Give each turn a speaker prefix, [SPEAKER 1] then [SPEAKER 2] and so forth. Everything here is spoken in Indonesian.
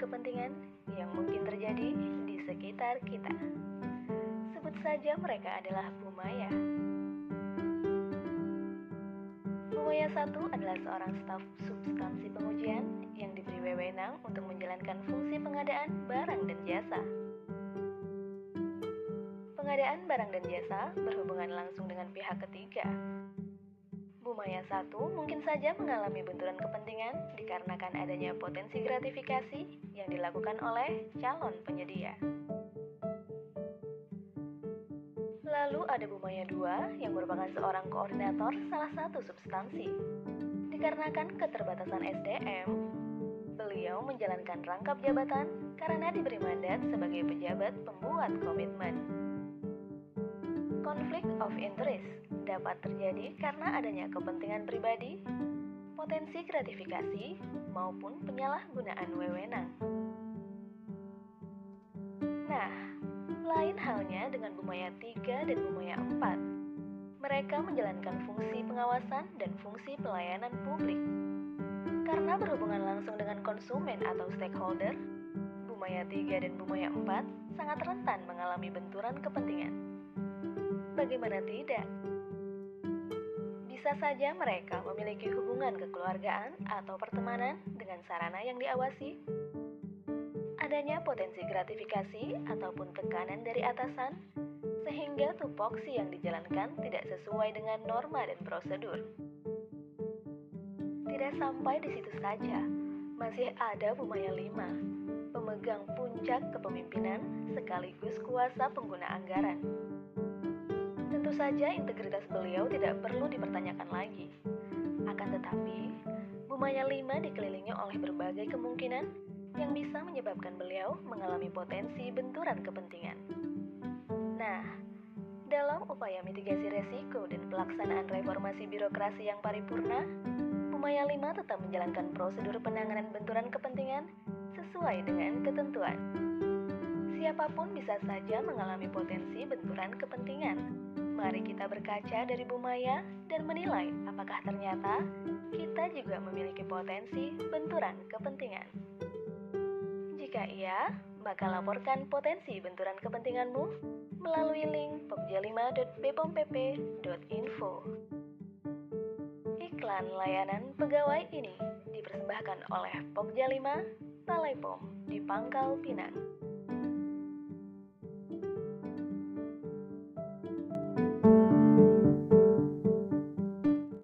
[SPEAKER 1] kepentingan yang mungkin terjadi di sekitar kita. Sebut saja mereka adalah Bumaya. Bumaya satu adalah seorang staf substansi pengujian yang diberi wewenang untuk menjalankan fungsi pengadaan barang dan jasa. Pengadaan barang dan jasa berhubungan langsung dengan pihak ketiga, Bumaya 1 mungkin saja mengalami benturan kepentingan dikarenakan adanya potensi gratifikasi yang dilakukan oleh calon penyedia. Lalu ada Bumaya 2 yang merupakan seorang koordinator salah satu substansi. Dikarenakan keterbatasan SDM, beliau menjalankan rangkap jabatan karena diberi mandat sebagai pejabat pembuat komitmen. Konflik of interest dapat terjadi karena adanya kepentingan pribadi, potensi gratifikasi, maupun penyalahgunaan wewenang. Nah, lain halnya dengan Bumaya 3 dan Bumaya 4. Mereka menjalankan fungsi pengawasan dan fungsi pelayanan publik. Karena berhubungan langsung dengan konsumen atau stakeholder, Bumaya 3 dan Bumaya 4 sangat rentan mengalami benturan kepentingan. Bagaimana tidak? Bisa saja mereka memiliki hubungan kekeluargaan atau pertemanan dengan sarana yang diawasi adanya potensi gratifikasi ataupun tekanan dari atasan, sehingga tupoksi yang dijalankan tidak sesuai dengan norma dan prosedur. Tidak sampai di situ saja, masih ada Bumaya 5, pemegang puncak kepemimpinan sekaligus kuasa pengguna anggaran. Saja integritas beliau tidak perlu dipertanyakan lagi. Akan tetapi, Bumaya 5 dikelilingi oleh berbagai kemungkinan yang bisa menyebabkan beliau mengalami potensi benturan kepentingan. Nah, dalam upaya mitigasi resiko dan pelaksanaan reformasi birokrasi yang paripurna, Bumaya 5 tetap menjalankan prosedur penanganan benturan kepentingan sesuai dengan ketentuan. Siapa pun bisa saja mengalami potensi benturan kepentingan. Mari kita berkaca dari Bumaya dan menilai apakah ternyata kita juga memiliki potensi benturan kepentingan. Jika iya, maka laporkan potensi benturan kepentinganmu melalui link pokja5.bpompp.info. Iklan layanan pegawai ini dipersembahkan oleh Pokja 5 Balai POM di Pangkal Pinang.